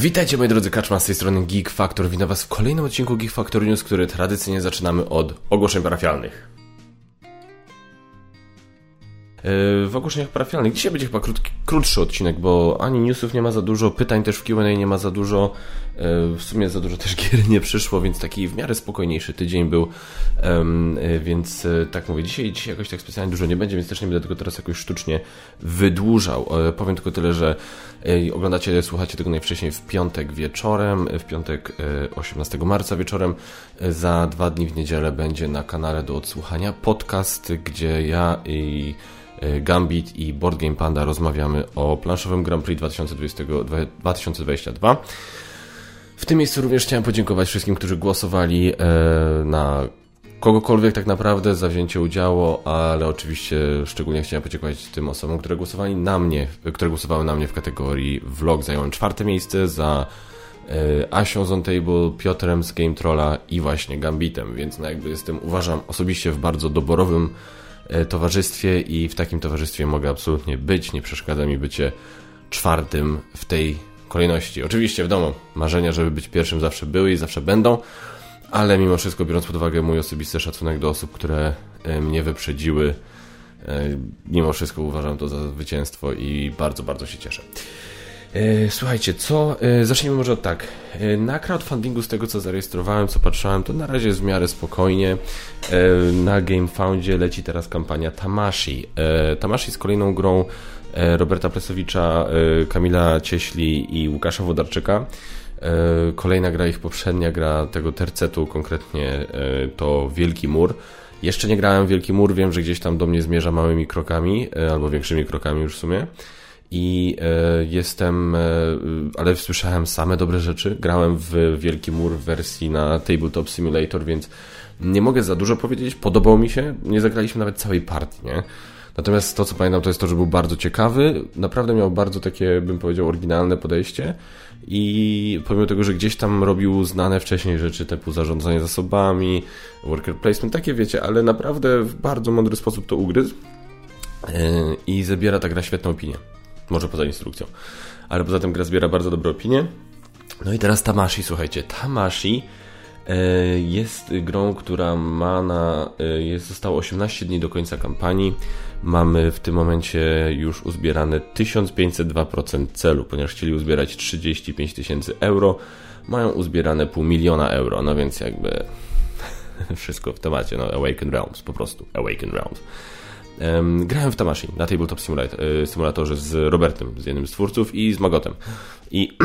Witajcie moi drodzy Kaczma z tej strony Geek Factor. Witam was w kolejnym odcinku Geek Factor News, który tradycyjnie zaczynamy od ogłoszeń parafialnych. E, w ogłoszeniach parafialnych. Dzisiaj będzie chyba krótki, krótszy odcinek, bo ani newsów nie ma za dużo, pytań też w Q&A nie ma za dużo, e, w sumie za dużo też gier nie przyszło, więc taki w miarę spokojniejszy tydzień był, e, więc tak mówię, dzisiaj, dzisiaj jakoś tak specjalnie dużo nie będzie, więc też nie będę tego teraz jakoś sztucznie wydłużał. Powiem tylko tyle, że oglądacie, słuchacie tego najwcześniej w piątek wieczorem, w piątek 18 marca wieczorem, za dwa dni w niedzielę będzie na kanale do odsłuchania podcast, gdzie ja i Gambit i Board Game Panda rozmawiamy o planszowym Grand Prix 2020, 2022. W tym miejscu również chciałem podziękować wszystkim, którzy głosowali e, na kogokolwiek tak naprawdę za wzięcie udziału, ale oczywiście szczególnie chciałem podziękować tym osobom, które głosowali na mnie, które głosowały na mnie w kategorii vlog. Zająłem czwarte miejsce za e, Asią z On Table, Piotrem z Game Trolla i właśnie Gambitem, więc no jakby jestem, uważam osobiście w bardzo doborowym E, towarzystwie i w takim towarzystwie mogę absolutnie być. Nie przeszkadza mi bycie czwartym w tej kolejności. Oczywiście, wiadomo, marzenia, żeby być pierwszym zawsze były i zawsze będą, ale mimo wszystko, biorąc pod uwagę mój osobisty szacunek do osób, które e, mnie wyprzedziły, e, mimo wszystko uważam to za zwycięstwo i bardzo, bardzo się cieszę. E, słuchajcie, co? E, zacznijmy może od tak. E, na crowdfundingu, z tego co zarejestrowałem, co patrzałem, to na razie jest w miarę spokojnie. Na GameFoundzie leci teraz kampania Tamashi. Tamashi jest kolejną grą Roberta Plesowicza, Kamila Cieśli i Łukasza Wodarczyka. Kolejna gra ich poprzednia gra tego tercetu, konkretnie to Wielki Mur. Jeszcze nie grałem Wielki Mur, wiem, że gdzieś tam do mnie zmierza małymi krokami, albo większymi krokami już w sumie i e, jestem, e, ale słyszałem same dobre rzeczy. Grałem w Wielki Mur w wersji na Tabletop Simulator, więc nie mogę za dużo powiedzieć. Podobał mi się, nie zagraliśmy nawet całej partii, nie? Natomiast to, co pamiętam, to jest to, że był bardzo ciekawy, naprawdę miał bardzo takie, bym powiedział, oryginalne podejście i pomimo tego, że gdzieś tam robił znane wcześniej rzeczy typu zarządzanie zasobami, worker placement, takie wiecie, ale naprawdę w bardzo mądry sposób to ugryzł e, i zabiera ta gra świetną opinię. Może poza instrukcją. Ale poza tym gra zbiera bardzo dobre opinie. No i teraz Tamashi, słuchajcie. Tamashi e, jest grą, która ma na. E, jest, zostało 18 dni do końca kampanii. Mamy w tym momencie już uzbierane 1502% celu, ponieważ chcieli uzbierać 35 tysięcy euro. Mają uzbierane pół miliona euro, no więc jakby wszystko w temacie, no Awaken Realms, po prostu Awaken Realms. Grałem w Tamashi na Tabletop e, Simulatorze z Robertem, z jednym z twórców i z Magotem. I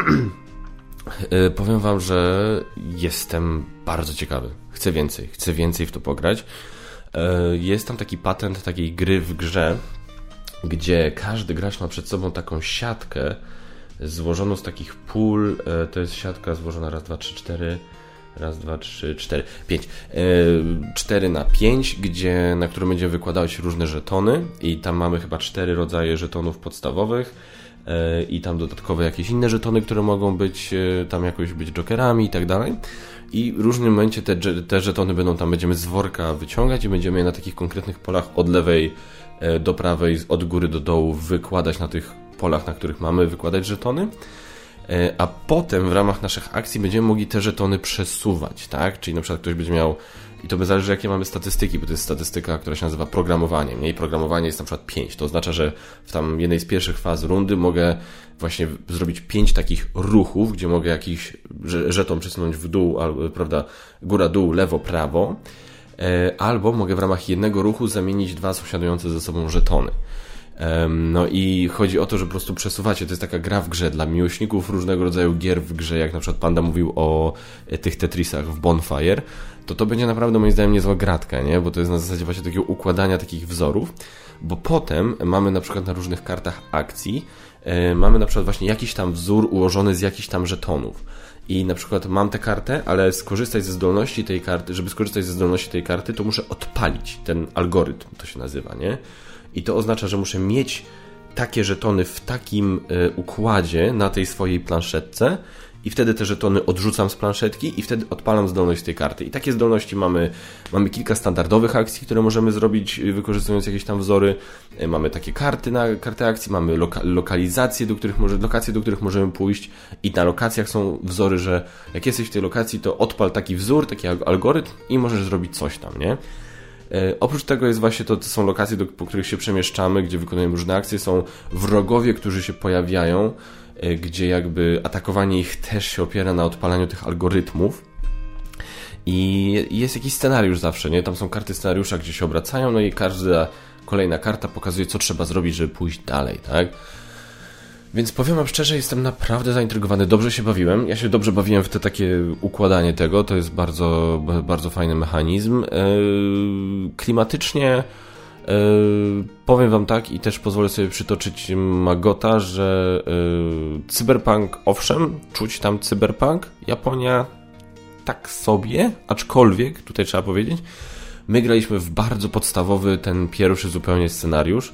e, powiem wam, że jestem bardzo ciekawy. Chcę więcej, chcę więcej w to pograć. E, jest tam taki patent takiej gry w grze, gdzie każdy gracz ma przed sobą taką siatkę złożoną z takich pól. To jest siatka złożona raz, dwa, trzy, cztery Raz, dwa, trzy, cztery, pięć. E, cztery na pięć, gdzie, na którym będziemy wykładać różne żetony i tam mamy chyba cztery rodzaje żetonów podstawowych e, i tam dodatkowe jakieś inne żetony, które mogą być e, tam jakoś być jokerami i tak dalej. I w różnym momencie te, te żetony będą tam, będziemy z worka wyciągać i będziemy je na takich konkretnych polach od lewej do prawej, od góry do dołu wykładać na tych polach, na których mamy wykładać żetony. E, a potem w ramach naszych akcji będziemy mogli te żetony przesuwać, tak? Czyli na przykład ktoś będzie miał, i to by zależy jakie mamy statystyki, bo to jest statystyka, która się nazywa programowaniem. Jej programowanie jest na przykład 5. To oznacza, że w tam jednej z pierwszych faz rundy mogę właśnie zrobić 5 takich ruchów, gdzie mogę jakiś żeton przesunąć w dół, albo, prawda, góra, dół, lewo, prawo. E, albo mogę w ramach jednego ruchu zamienić dwa sąsiadujące ze sobą żetony. No i chodzi o to, że po prostu przesuwacie. To jest taka gra w grze dla miłośników różnego rodzaju gier w grze, jak na przykład Panda mówił o e, tych Tetrisach w Bonfire. To to będzie naprawdę moim zdaniem niezła gratka, nie? Bo to jest na zasadzie właśnie takiego układania takich wzorów. Bo potem mamy na przykład na różnych kartach akcji, e, mamy na przykład właśnie jakiś tam wzór ułożony z jakichś tam żetonów i na przykład mam tę kartę, ale skorzystać ze zdolności tej karty, żeby skorzystać ze zdolności tej karty, to muszę odpalić ten algorytm, to się nazywa, nie? I to oznacza, że muszę mieć takie żetony w takim e, układzie na tej swojej planszetce i wtedy te żetony odrzucam z planszetki i wtedy odpalam zdolność tej karty. I takie zdolności mamy, mamy kilka standardowych akcji, które możemy zrobić wykorzystując jakieś tam wzory. Mamy takie karty na kartę akcji, mamy loka, lokalizacje, do których może, lokacje, do których możemy pójść i na lokacjach są wzory, że jak jesteś w tej lokacji, to odpal taki wzór, taki algorytm i możesz zrobić coś tam, nie? E, oprócz tego jest właśnie to, to są lokacje, do, po których się przemieszczamy, gdzie wykonujemy różne akcje. Są wrogowie, którzy się pojawiają, e, gdzie jakby atakowanie ich też się opiera na odpalaniu tych algorytmów. I jest jakiś scenariusz zawsze, nie? Tam są karty scenariusza, gdzie się obracają, no i każda kolejna karta pokazuje, co trzeba zrobić, żeby pójść dalej, tak? Więc powiem wam szczerze, jestem naprawdę zaintrygowany. Dobrze się bawiłem. Ja się dobrze bawiłem w te takie układanie tego. To jest bardzo, bardzo fajny mechanizm. E, klimatycznie e, powiem wam tak i też pozwolę sobie przytoczyć Magota, że e, cyberpunk, owszem, czuć tam cyberpunk. Japonia tak sobie, aczkolwiek, tutaj trzeba powiedzieć, my graliśmy w bardzo podstawowy, ten pierwszy zupełnie scenariusz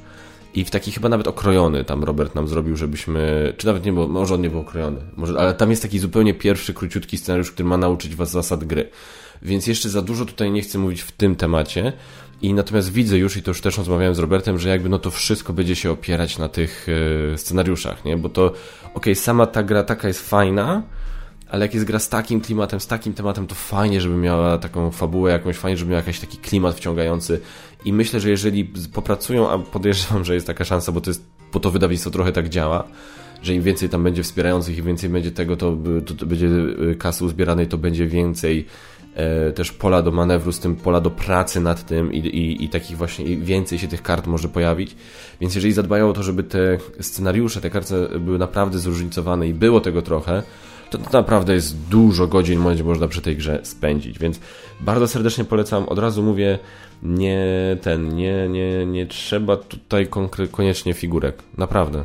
i w taki chyba nawet okrojony tam Robert nam zrobił, żebyśmy, czy nawet nie było, może on nie był okrojony, może, ale tam jest taki zupełnie pierwszy, króciutki scenariusz, który ma nauczyć was zasad gry. Więc jeszcze za dużo tutaj nie chcę mówić w tym temacie. I natomiast widzę już, i to już też rozmawiałem z Robertem, że jakby no to wszystko będzie się opierać na tych e, scenariuszach, nie? Bo to, okej, okay, sama ta gra taka jest fajna, ale jak jest gra z takim klimatem, z takim tematem, to fajnie, żeby miała taką fabułę jakąś, fajnie, żeby miała jakiś taki klimat wciągający. I myślę, że jeżeli popracują, a podejrzewam, że jest taka szansa, bo to jest, bo to wydawnictwo trochę tak działa, że im więcej tam będzie wspierających i więcej będzie tego, to, to, to będzie y, kasy uzbieranej, to będzie więcej też pola do manewru, z tym pola do pracy nad tym i, i, i takich właśnie więcej się tych kart może pojawić. Więc jeżeli zadbają o to, żeby te scenariusze, te karty były naprawdę zróżnicowane i było tego trochę, to, to naprawdę jest dużo godzin, można przy tej grze spędzić, więc bardzo serdecznie polecam. Od razu mówię, nie ten, nie, nie, nie trzeba tutaj koniecznie figurek. Naprawdę.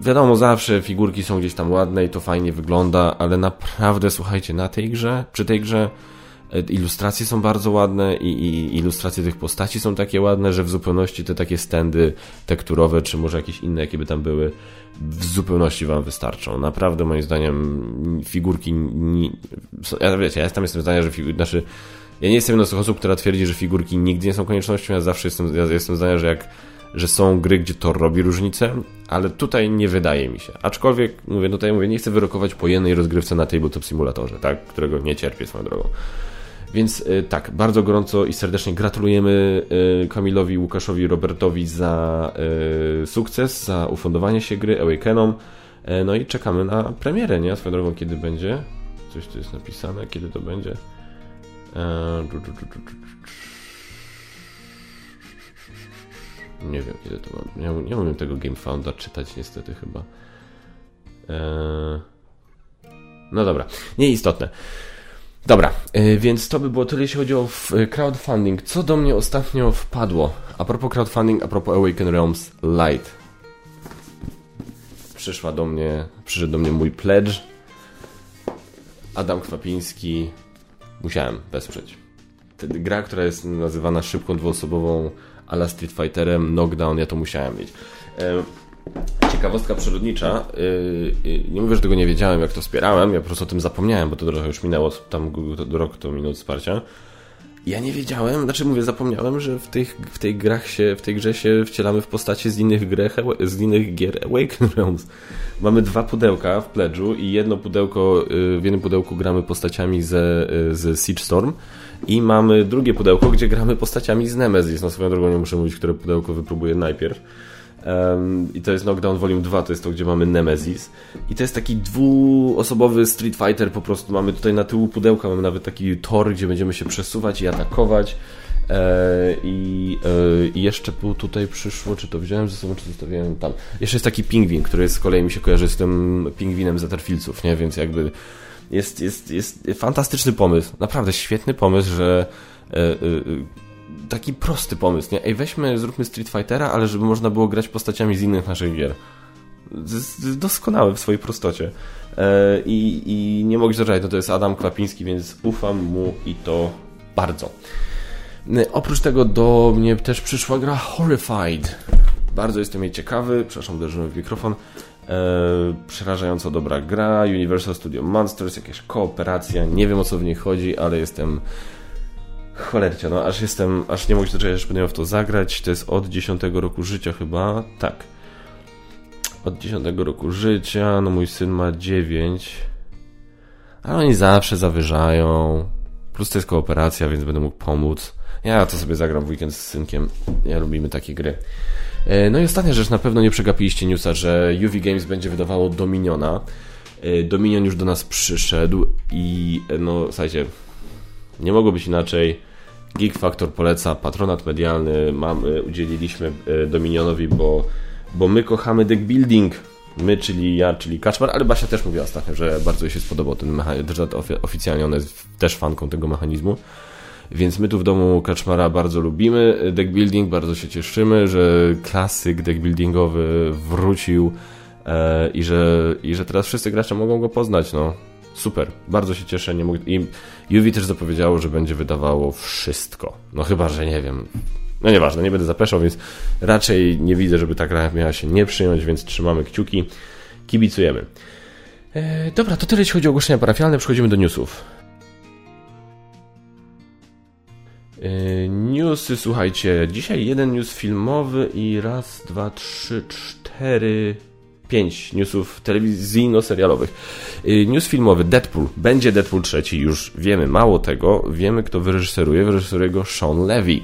Wiadomo, zawsze figurki są gdzieś tam ładne i to fajnie wygląda, ale naprawdę, słuchajcie, na tej grze, przy tej grze e, ilustracje są bardzo ładne i, i, ilustracje tych postaci są takie ładne, że w zupełności te takie stędy tekturowe, czy może jakieś inne, jakie by tam były, w zupełności wam wystarczą. Naprawdę moim zdaniem figurki nie, ja wiecie, ja tam jestem zdania, że figurki, znaczy ja nie jestem jedną z tych osób, która twierdzi, że figurki nigdy nie są koniecznością, ja zawsze jestem, ja jestem zdania, że jak że są gry, gdzie to robi różnicę, ale tutaj nie wydaje mi się. Aczkolwiek, mówię, tutaj mówię, nie chcę wyrokować po jednej rozgrywce na Tabletop Simulatorze, tak? którego nie cierpię swoją drogą. Więc y, tak, bardzo gorąco i serdecznie gratulujemy y, Kamilowi, Łukaszowi, Robertowi za y, sukces, za ufundowanie się gry Awakenom. No i czekamy na premierę, nie? Swoją drogą, kiedy będzie? Coś tu jest napisane, kiedy to będzie? Nie wiem, kiedy to mam. Nie, nie umiem tego GameFounda czytać, niestety chyba. No dobra, nieistotne. Dobra, yy, więc to by było tyle, jeśli chodzi o y, crowdfunding. Co do mnie ostatnio wpadło? A propos crowdfunding, a propos Awaken Realms Light. Przyszła do mnie, przyszedł do mnie mój pledge. Adam Kwapiński. Musiałem wesprzeć. Gra, która jest nazywana szybką dwuosobową ala Street Fighterem, Knockdown, ja to musiałem mieć. Yy, Ciekawostka przyrodnicza. Y, y, nie mówię, że tego nie wiedziałem, jak to wspierałem. Ja po prostu o tym zapomniałem, bo to trochę już minęło, tam rok to minął wsparcia. Ja nie wiedziałem, znaczy mówię, zapomniałem, że w tych, w tej grach się, w tej grze się wcielamy w postacie z innych, grech, z innych gier Awaken Realms. Mamy dwa pudełka w pledżu i jedno pudełko, y, w jednym pudełku gramy postaciami ze, z Siege Storm i mamy drugie pudełko, gdzie gramy postaciami z Nemesis. No swoją drogą nie muszę mówić, które pudełko wypróbuję najpierw. Um, I to jest Knockdown Volume 2, to jest to, gdzie mamy Nemesis. I to jest taki dwuosobowy Street Fighter, po prostu mamy tutaj na tyłu pudełka, mamy nawet taki tor, gdzie będziemy się przesuwać i atakować. E, I, e, I jeszcze tutaj przyszło, czy to wziąłem ze sobą, czy zostawiłem tam. Jeszcze jest taki pingwin, który z kolei mi się kojarzy z tym pingwinem Zetterfieldców, nie? Więc jakby jest, jest, jest fantastyczny pomysł. Naprawdę świetny pomysł, że e, taki prosty pomysł, nie? Ej, weźmy, zróbmy Street Fightera, ale żeby można było grać postaciami z innych naszych gier. Doskonały w swojej prostocie. E, I, I nie mogę zaczekać, no to jest Adam Klapiński, więc ufam mu i to bardzo. E, oprócz tego do mnie też przyszła gra Horrified. Bardzo jestem jej ciekawy, przepraszam, uderzyłem w mikrofon. Przerażająco dobra gra, Universal Studio Monsters, jakaś kooperacja, nie wiem o co w niej chodzi, ale jestem cholercia, no aż jestem, aż nie mogę się doczekać, aż będę w to zagrać, to jest od 10 roku życia chyba, tak, od 10 roku życia, no mój syn ma 9, ale oni zawsze zawyżają, plus to jest kooperacja, więc będę mógł pomóc, ja to sobie zagram w weekend z synkiem, ja lubimy takie gry. E, no i ostatnia rzecz, na pewno nie przegapiliście newsa, że UV Games będzie wydawało Dominiona. E, Dominion już do nas przyszedł i e, no słuchajcie, nie mogło być inaczej. Geek Factor poleca, patronat medialny mamy, udzieliliśmy Dominionowi, bo, bo my kochamy deck building. My, czyli ja, czyli Kaczmar, ale Basia też mówiła ostatnio, że bardzo jej się spodobał ten mechanizm, oficjalnie ona jest też fanką tego mechanizmu. Więc my tu w domu Kaczmara bardzo lubimy deck building, bardzo się cieszymy, że klasyk deck buildingowy wrócił e, i, że, i że teraz wszyscy gracze mogą go poznać. No, super, bardzo się cieszę. Nie mógł... I Yuvi też zapowiedziało, że będzie wydawało wszystko. No chyba, że nie wiem. No nieważne, nie będę zapeszał, więc raczej nie widzę, żeby ta gra miała się nie przyjąć, więc trzymamy kciuki, kibicujemy. E, dobra, to tyle jeśli chodzi o ogłoszenia parafialne. Przechodzimy do newsów. Newsy, słuchajcie, dzisiaj jeden news filmowy i raz, dwa, trzy, cztery, pięć newsów telewizyjno-serialowych. E, news filmowy Deadpool. Będzie Deadpool trzeci, już wiemy. Mało tego, wiemy kto wyreżyseruje. Wyreżyseruje go Sean Levy.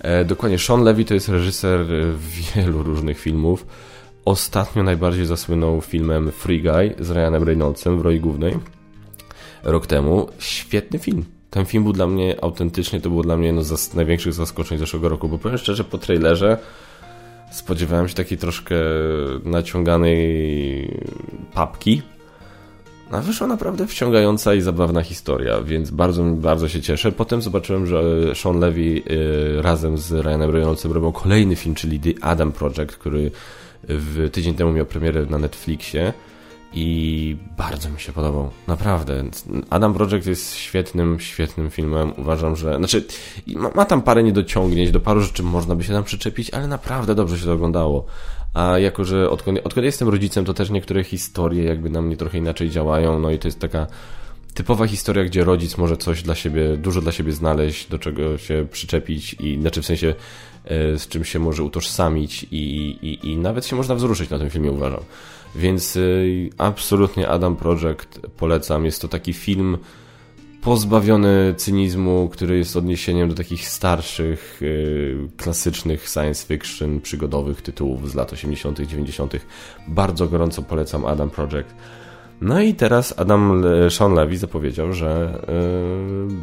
E, dokładnie, Sean Levy to jest reżyser wielu różnych filmów. Ostatnio najbardziej zasłynął filmem Free Guy z Ryanem Reynoldsem w roli głównej. Rok temu. Świetny film ten film był dla mnie autentycznie, to było dla mnie jedno z największych zaskoczeń zeszłego roku, bo powiem szczerze, po trailerze spodziewałem się takiej troszkę naciąganej papki, a wyszła naprawdę wciągająca i zabawna historia, więc bardzo, bardzo się cieszę. Potem zobaczyłem, że Sean Levy y, razem z Ryanem Reynoldsem robią kolejny film, czyli The Adam Project, który w tydzień temu miał premierę na Netflixie i bardzo mi się podobał. Naprawdę. Adam Project jest świetnym, świetnym filmem. Uważam, że. Znaczy, ma, ma, tam parę niedociągnięć, do paru rzeczy można by się tam przyczepić, ale naprawdę dobrze się to oglądało. A jako, że odkąd, odkąd jestem rodzicem, to też niektóre historie jakby na mnie trochę inaczej działają. No i to jest taka typowa historia, gdzie rodzic może coś dla siebie, dużo dla siebie znaleźć, do czego się przyczepić i znaczy w sensie e, z czym się może utożsamić i, i, i nawet się można wzruszyć na tym filmie, uważam. Więc y, absolutnie Adam Project polecam. Jest to taki film pozbawiony cynizmu, który jest odniesieniem do takich starszych, y, klasycznych science fiction, przygodowych tytułów z lat 80., 90. Bardzo gorąco polecam Adam Project. No i teraz Adam Sean Levy zapowiedział, że yy,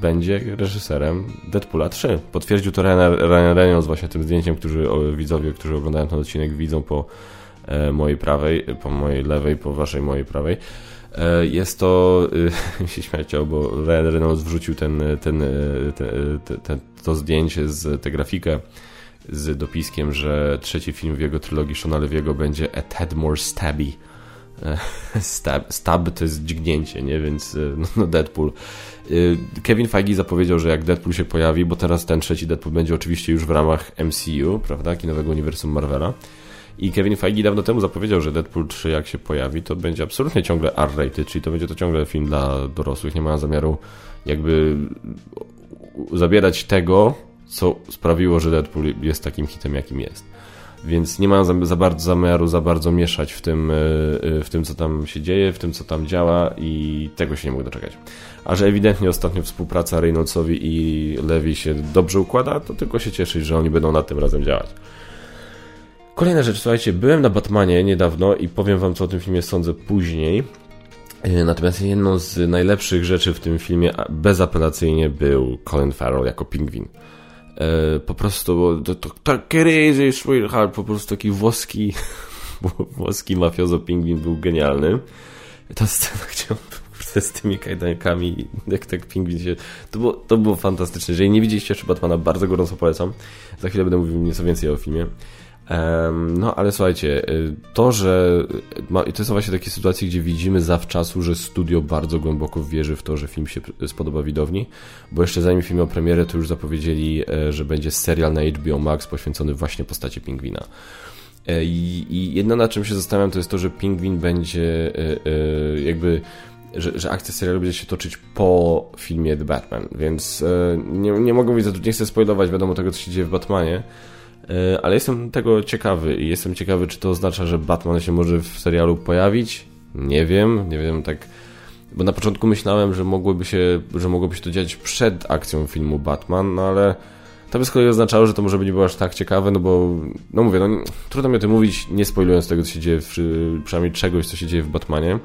będzie reżyserem Deadpoola 3. Potwierdził to Ryan Reynolds właśnie tym zdjęciem, którzy widzowie, którzy oglądają ten odcinek widzą po mojej prawej, po mojej lewej, po waszej mojej prawej. E, jest to, e, się śmiać bo Ryan Reynolds wrzucił ten, ten, ten, ten, to zdjęcie, z tę grafikę z dopiskiem, że trzeci film w jego trylogii Shona Leviego będzie A Tad More Stabby. Stab, stab to jest dźgnięcie, nie? Więc no, no Deadpool. Kevin Feige zapowiedział, że jak Deadpool się pojawi, bo teraz ten trzeci Deadpool będzie oczywiście już w ramach MCU, prawda? Kinowego Uniwersum Marvela i Kevin Feige dawno temu zapowiedział, że Deadpool 3 jak się pojawi, to będzie absolutnie ciągle R-rated, czyli to będzie to ciągle film dla dorosłych. Nie ma zamiaru jakby zabierać tego, co sprawiło, że Deadpool jest takim hitem, jakim jest. Więc nie ma za, za bardzo zamiaru za bardzo mieszać w tym, e, e, w tym, co tam się dzieje, w tym, co tam działa i tego się nie mogę doczekać. A że ewidentnie ostatnio współpraca Reynoldsowi i Levi się dobrze układa, to tylko się cieszyć, że oni będą nad tym razem działać. Kolejna rzecz, słuchajcie, byłem na Batmanie niedawno i powiem wam, co o tym filmie sądzę później. E, natomiast jedną z najlepszych rzeczy w tym filmie bezapelacyjnie był Colin Farrell jako pingwin. E, po prostu to, to, to crazy sweetheart, po prostu taki włoski włoski mafiozo pingwin był genialny. Ta scena, gdzie on z tymi kajdankami, jak tak pingwin się... To było, to było fantastyczne. Jeżeli nie widzieliście jeszcze Batmana, bardzo gorąco polecam. Za chwilę będę mówił nieco więcej o filmie. No, ale słuchajcie, y, to, że to są właśnie takie sytuacje, gdzie widzimy zawczasu, że studio bardzo głęboko wierzy w to, że film się spodoba widowni, bo jeszcze zanim film miał premierę, to już zapowiedzieli, e, że będzie serial na HBO Max poświęcony właśnie postaci pingwina. E, I, jedno na czym się zastanawiam to jest to, że Pingwin będzie jakby że, że akcja serialu będzie się toczyć po filmie The Batman, więc nie, nie mogę mówić, nie chcę spoilować wiadomo tego, co się dzieje w Batmanie, ale jestem tego ciekawy i jestem ciekawy, czy to oznacza, że Batman się może w serialu pojawić. Nie wiem, nie wiem, tak bo na początku myślałem, że mogłoby się, że mogłoby się to dziać przed akcją filmu Batman, no ale to by z kolei oznaczało, że to może by nie było aż tak ciekawe, no bo, no mówię, no trudno mi o tym mówić, nie spoilując tego, co się dzieje, w, przynajmniej czegoś, co się dzieje w Batmanie.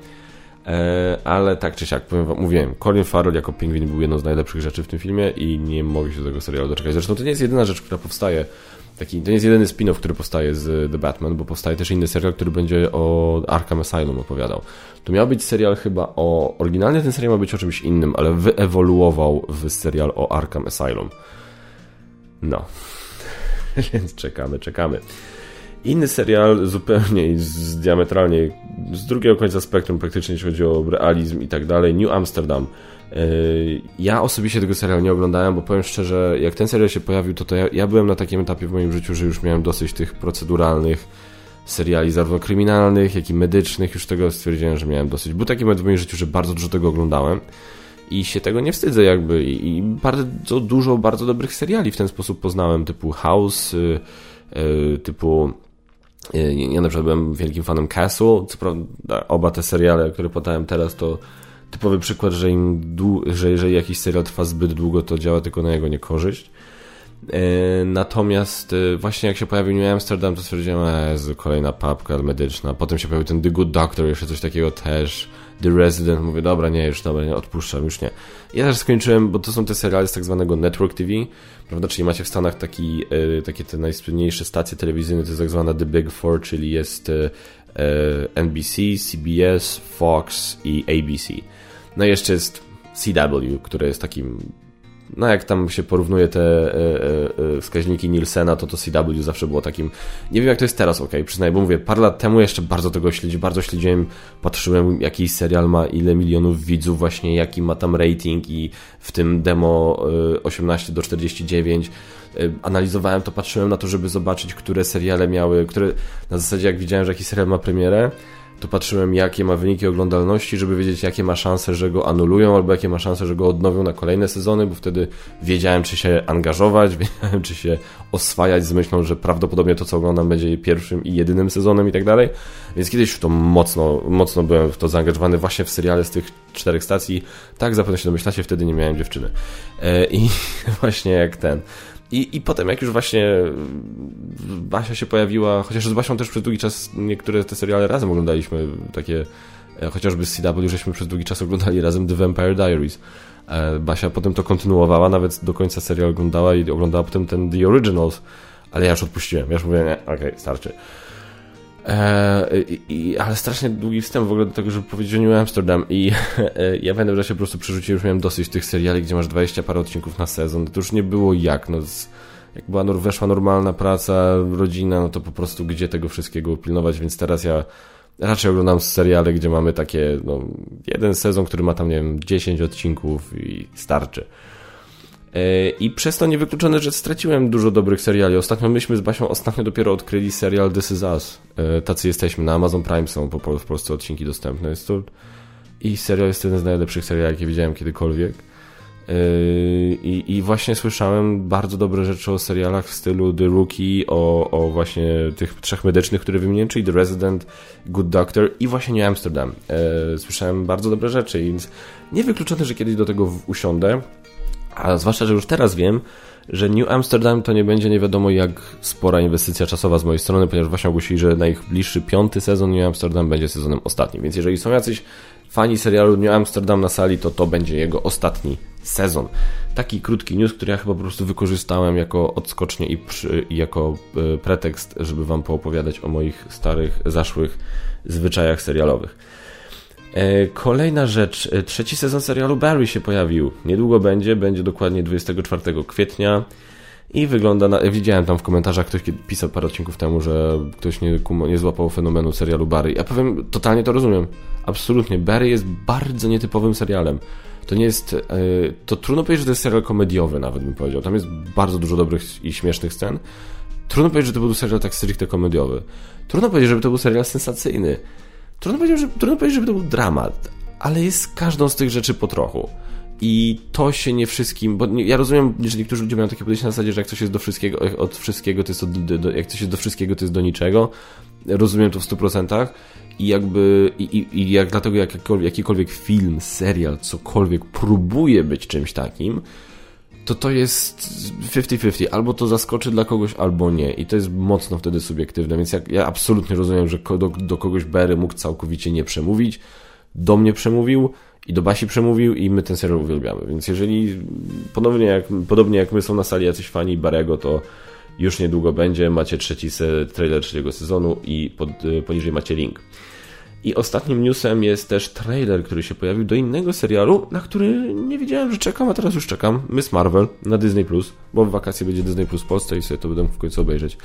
E, ale tak czy siak, powiem wam, mówiłem, Colin Farrell jako pingwin był jedną z najlepszych rzeczy w tym filmie i nie mogę się tego serialu doczekać. Zresztą to nie jest jedyna rzecz, która powstaje. Taki, to nie jest jedyny spin-off, który powstaje z The Batman, bo powstaje też inny serial, który będzie o Arkham Asylum opowiadał. To miał być serial chyba o... Oryginalnie ten serial ma być o czymś innym, ale wyewoluował w serial o Arkham Asylum. No. Więc czekamy, czekamy. Inny serial zupełnie z diametralnie z drugiego końca spektrum praktycznie jeśli chodzi o realizm i tak dalej, New Amsterdam. Yy, ja osobiście tego serialu nie oglądałem, bo powiem szczerze, jak ten serial się pojawił, to, to ja, ja byłem na takim etapie w moim życiu, że już miałem dosyć tych proceduralnych seriali, zarówno kryminalnych, jak i medycznych. Już tego stwierdziłem, że miałem dosyć. Był taki moment w moim życiu, że bardzo dużo tego oglądałem i się tego nie wstydzę jakby. I, bardzo dużo bardzo dobrych seriali w ten sposób poznałem, typu House, yy, yy, typu Y, ja na przykład byłem wielkim fanem Castle, co prawda oba te seriale, które podałem teraz, to typowy przykład, że, im że jeżeli jakiś serial trwa zbyt długo, to działa tylko na jego niekorzyść. Y, natomiast y, właśnie jak się pojawił New Amsterdam, to stwierdziłem, że kolejna papka medyczna. Potem się pojawił ten The Good Doctor, jeszcze coś takiego też. The Resident, mówię, dobra, nie, już dobra, nie, odpuszczam, już nie. Ja też skończyłem, bo to są te seriale z tak zwanego Network TV, prawda, czyli macie w Stanach taki, e, takie te najsłynniejsze stacje telewizyjne, to jest tak zwana The Big Four, czyli jest e, e, NBC, CBS, Fox i ABC. No i jeszcze jest CW, które jest takim no jak tam się porównuje te e, e, e, wskaźniki Nielsena, to to CW zawsze było takim, nie wiem jak to jest teraz, ok, przyznaję, bo mówię, parę lat temu jeszcze bardzo tego śledzi, bardzo śledziłem, patrzyłem jaki serial ma ile milionów widzów właśnie, jaki ma tam rating i w tym demo 18 do 49 analizowałem to, patrzyłem na to, żeby zobaczyć, które seriale miały, które na zasadzie jak widziałem, że jakiś serial ma premierę, to patrzyłem, jakie ma wyniki oglądalności, żeby wiedzieć, jakie ma szanse, że go anulują, albo jakie ma szanse, że go odnowią na kolejne sezony, bo wtedy wiedziałem, czy się angażować, wiedziałem, czy się oswajać z myślą, że prawdopodobnie to, co oglądam, będzie pierwszym i jedynym sezonem i tak dalej. Więc kiedyś w to mocno, mocno byłem w to zaangażowany właśnie w seriale z tych czterech stacji. Tak, zapewne się domyślacie, wtedy nie miałem dziewczyny. E, I właśnie jak ten. I, I potem jak już właśnie Basia się pojawiła, chociaż z Basią też przez długi czas niektóre te seriale razem oglądaliśmy, takie e, chociażby z CW żeśmy przez długi czas oglądali razem The Vampire Diaries. E, Basia potem to kontynuowała, nawet do końca serial oglądała i oglądała potem ten The Originals, ale ja już odpuściłem, ja już mówię, nie, okej, okay, starczy. Eee, i, ale strasznie długi wstęp w ogóle do tego, żeby powiedzieć o New Amsterdam. I e, ja pamiętam, że się po prostu przerzuciłem, już miałem dosyć tych seriali, gdzie masz 20 parę odcinków na sezon, to już nie było jak, no z, jak była, weszła normalna praca, rodzina, no to po prostu gdzie tego wszystkiego pilnować, więc teraz ja raczej oglądam seriale, gdzie mamy takie, no, jeden sezon, który ma tam, nie wiem, 10 odcinków i starczy. E, I przez to niewykluczone, że straciłem dużo dobrych seriali. Ostatnio myśmy z Basią ostatnio dopiero odkryli serial This Is Us. E, tacy jesteśmy, na Amazon Prime są po, w Polsce odcinki dostępne. Jest to... I serial jest jeden z najlepszych seriali, jakie widziałem kiedykolwiek. E, I, I, właśnie słyszałem bardzo dobre rzeczy o serialach w stylu The Rookie, o, o właśnie tych trzech medycznych, które wymieniłem, czyli The Resident, Good Doctor i właśnie New Amsterdam. Słyszałem bardzo dobre rzeczy, więc niewykluczone, że kiedyś do tego usiądę. A zwłaszcza, że już teraz wiem, że New Amsterdam to nie będzie nie wiadomo jak spora inwestycja czasowa z mojej strony, ponieważ właśnie ogłosili, że najbliższy piąty sezon New Amsterdam będzie sezonem ostatnim. Więc jeżeli są jacyś fani serialu New Amsterdam na sali, to to będzie jego ostatni sezon. Taki krótki news, który ja chyba po prostu wykorzystałem jako odskocznie i, przy, i jako y, pretekst, żeby wam poopowiadać o moich starych, zaszłych zwyczajach serialowych. E, kolejna rzecz. E, trzeci sezon serialu Barry się pojawił. Niedługo będzie, będzie dokładnie 24 kwietnia. I wygląda na. Widziałem tam w komentarzach, ktoś pisał parę odcinków temu, że ktoś nie, nie złapał fenomenu serialu Barry. Ja powiem, totalnie to rozumiem. Absolutnie. Barry jest bardzo nietypowym serialem. To nie jest. E, to trudno powiedzieć, że to jest serial komediowy, nawet bym powiedział. Tam jest bardzo dużo dobrych i śmiesznych scen Trudno powiedzieć, że to był serial tak stricte komediowy. Trudno powiedzieć, żeby to był serial sensacyjny. Trudno powiedzieć, że, trudno powiedzieć, żeby to był dramat. Ale jest każdą z tych rzeczy po trochu. I to się nie wszystkim, bo ja rozumiem, że niektórzy ludzie mają takie podejście na zasadzie, że jak coś jest do wszystkiego, od wszystkiego, to jest od, do, jak coś jest do wszystkiego, to jest do niczego. Rozumiem to w 100% i jakby, i, i, jak dlatego jakikolwiek, jakikolwiek film, serial, cokolwiek próbuje być czymś takim, to to jest 50-50. Albo to zaskoczy dla kogoś, albo nie. I to jest mocno wtedy subiektywne, więc jak, ja absolutnie rozumiem, że do, do kogoś Berry mógł całkowicie nie przemówić. Do mnie przemówił i do Basi przemówił i my ten serial uwielbiamy. Więc jeżeli podobnie jak, podobnie jak my są na sali jacyś fani Barego, to już niedługo będzie. Macie trzeci se, trailer trzeciego sezonu i pod, poniżej macie link. I ostatnim newsem jest też trailer, który się pojawił do innego serialu, na który nie wiedziałem, że czekam, a teraz już czekam. Miss Marvel na Disney Plus, bo w wakacje będzie Disney Plus w Polsce i sobie to będę w końcu obejrzeć.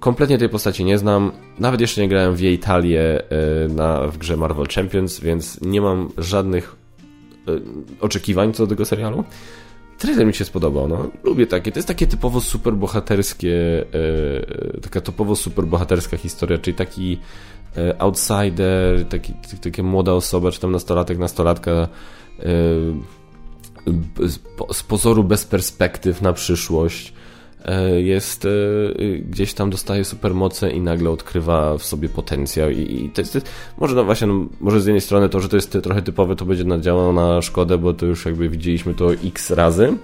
Kompletnie tej postaci nie znam, nawet jeszcze nie grałem w jej talię e, na, w grze Marvel Champions, więc nie mam żadnych e, oczekiwań co do tego serialu. Trailer mi się spodobał, no. Lubię takie. To jest takie typowo superbohaterskie, e, taka typowo superbohaterska historia, czyli taki E, outsider, taki, taka młoda osoba, czy tam nastolatek, nastolatka e, z pozoru bez perspektyw na przyszłość jest gdzieś tam dostaje supermoce i nagle odkrywa w sobie potencjał i, to jest, to jest może no właśnie, no, może z jednej strony to, że to jest trochę typowe, to będzie nadziałało na szkodę, bo to już jakby widzieliśmy to x razy,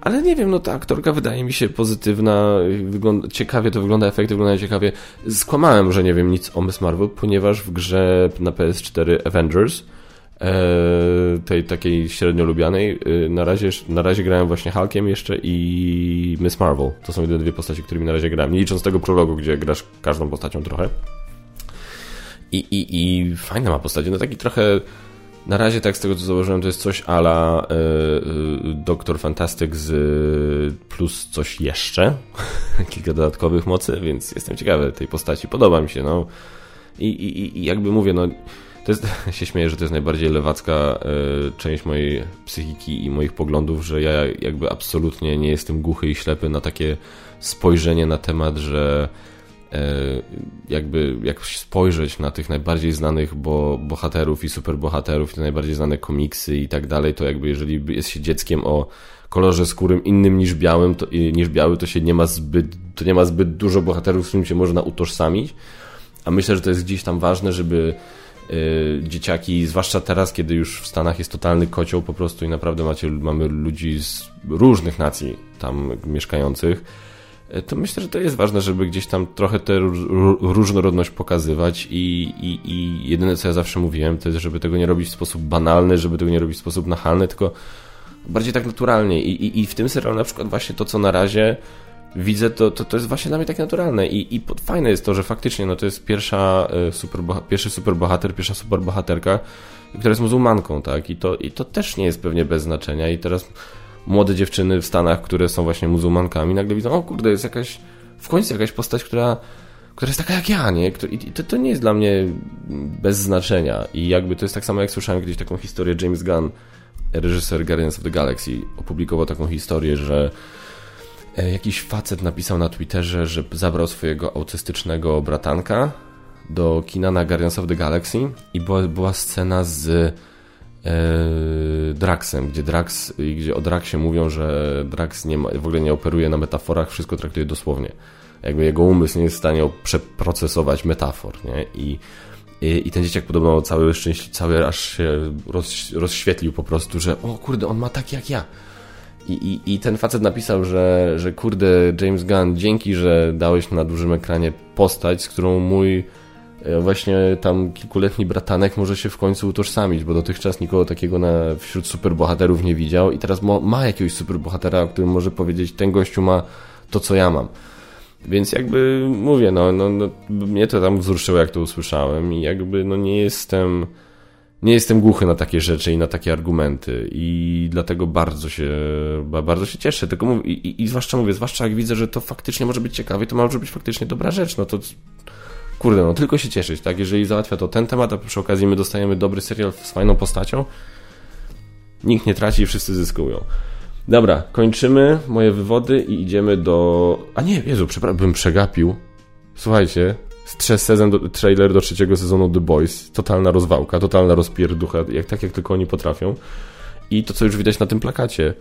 ale nie wiem, no ta aktorka wydaje mi się pozytywna, wygląda, ciekawie to wygląda, efekty wyglądają ciekawie. Skłamałem, że nie wiem nic o Miss Marvel, ponieważ w grze na PS4 Avengers, e, tej takiej średnio lubianej, e, na, razie, na razie grałem właśnie Hulkiem jeszcze i Miss Marvel. To są jedyne dwie postaci, którymi na razie grałem. Nie licząc tego prologu, gdzie grasz każdą postacią trochę. I, i, i fajna ma postać. No taki trochę na razie, tak z tego co zauważyłem, to jest coś ala y, y, Doktor Fantastyk z plus coś jeszcze, kilka dodatkowych mocy, więc jestem ciekawy tej postaci, podoba mi się, no. I, i, i jakby mówię, no, to jest, się śmieję, że to jest najbardziej lewacka y, część mojej psychiki i moich poglądów, że ja jakby absolutnie nie jestem głuchy i ślepy na takie spojrzenie na temat, że E, jakby jak spojrzeć na tych najbardziej znanych bo, bohaterów i superbohaterów, te najbardziej znane komiksy i tak dalej, to jakby jeżeli jest się dzieckiem o kolorze skórym innym niż białym, to, niż biały, to się nie ma zbyt, to nie ma zbyt dużo bohaterów, z którymi się można utożsamić. A myślę, że to jest gdzieś tam ważne, żeby y, dzieciaki, zwłaszcza teraz, kiedy już w Stanach jest totalny kocioł po prostu i naprawdę macie, mamy ludzi z różnych nacji tam mieszkających, to myślę, że to jest ważne, żeby gdzieś tam trochę tę różnorodność pokazywać i, i, i jedyne, co ja zawsze mówiłem, to jest, żeby tego nie robić w sposób banalny, żeby tego nie robić w sposób nachalny, tylko bardziej tak naturalnie. I, i, i w tym serialu na przykład właśnie to, co na razie widzę, to, to, to jest właśnie dla mnie tak naturalne i, i fajne jest to, że faktycznie no, to jest pierwsza e, super, pierwszy superbohater, pierwsza superbohaterka, która jest muzułmanką, tak, i to, i to też nie jest pewnie bez znaczenia i teraz młode dziewczyny w Stanach, które są właśnie muzułmankami, nagle widzą, o kurde, jest jakaś, w końcu jakaś postać, która, która jest taka jak ja, nie? I to, to nie jest dla mnie bez znaczenia. I jakby to jest tak samo, jak słyszałem kiedyś taką historię James Gunn, reżyser Guardians of the Galaxy, opublikował taką historię, że jakiś facet napisał na Twitterze, że zabrał swojego autystycznego bratanka do kina na Guardians of the Galaxy i była, była scena z E, Draxem, gdzie Drax, gdzie o Draxie mówią, że Drax nie ma, w ogóle nie operuje na metaforach, wszystko traktuje dosłownie. Jakby jego umysł nie jest w stanie przeprocesować metafor, nie? I, i, i ten dzieciak podobno cały cały aż się roz, rozświetlił po prostu, że o kurde, on ma tak jak ja. I, i, I ten facet napisał, że, że kurde, James Gunn, dzięki, że dałeś na dużym ekranie postać, z którą mój E, właśnie tam kilkuletni bratanek może się w końcu utożsamić, bo dotychczas nikogo takiego na, wśród superbohaterów nie widział i teraz ma, ma jakiegoś superbohatera, o którym może powiedzieć, ten gościu ma to, co ja mam. Więc jakby mówię, no, no, no mnie to tam wzruszyło, jak to usłyszałem i jakby no nie jestem nie jestem głuchy na takie rzeczy i na takie argumenty i dlatego bardzo się bardzo się cieszę, tylko mówię, i, i, zwłaszcza mówię, zwłaszcza jak widzę, że to faktycznie może być ciekawe, to może być faktycznie dobra rzecz, no to kurde, no tylko się cieszyć, tak? Jeżeli załatwia to ten temat, a przy okazji my dostajemy dobry serial z fajną postacią, nikt nie traci i wszyscy zyskują. Dobra, kończymy moje wywody i idziemy do... A nie, Jezu, przepraszam, bym przegapił. Słuchajcie, sezon do, trailer do trzeciego sezonu The Boys. Totalna rozwałka, totalna rozpierducha, jak, tak jak tylko oni potrafią. I to, co już widać na tym plakacie,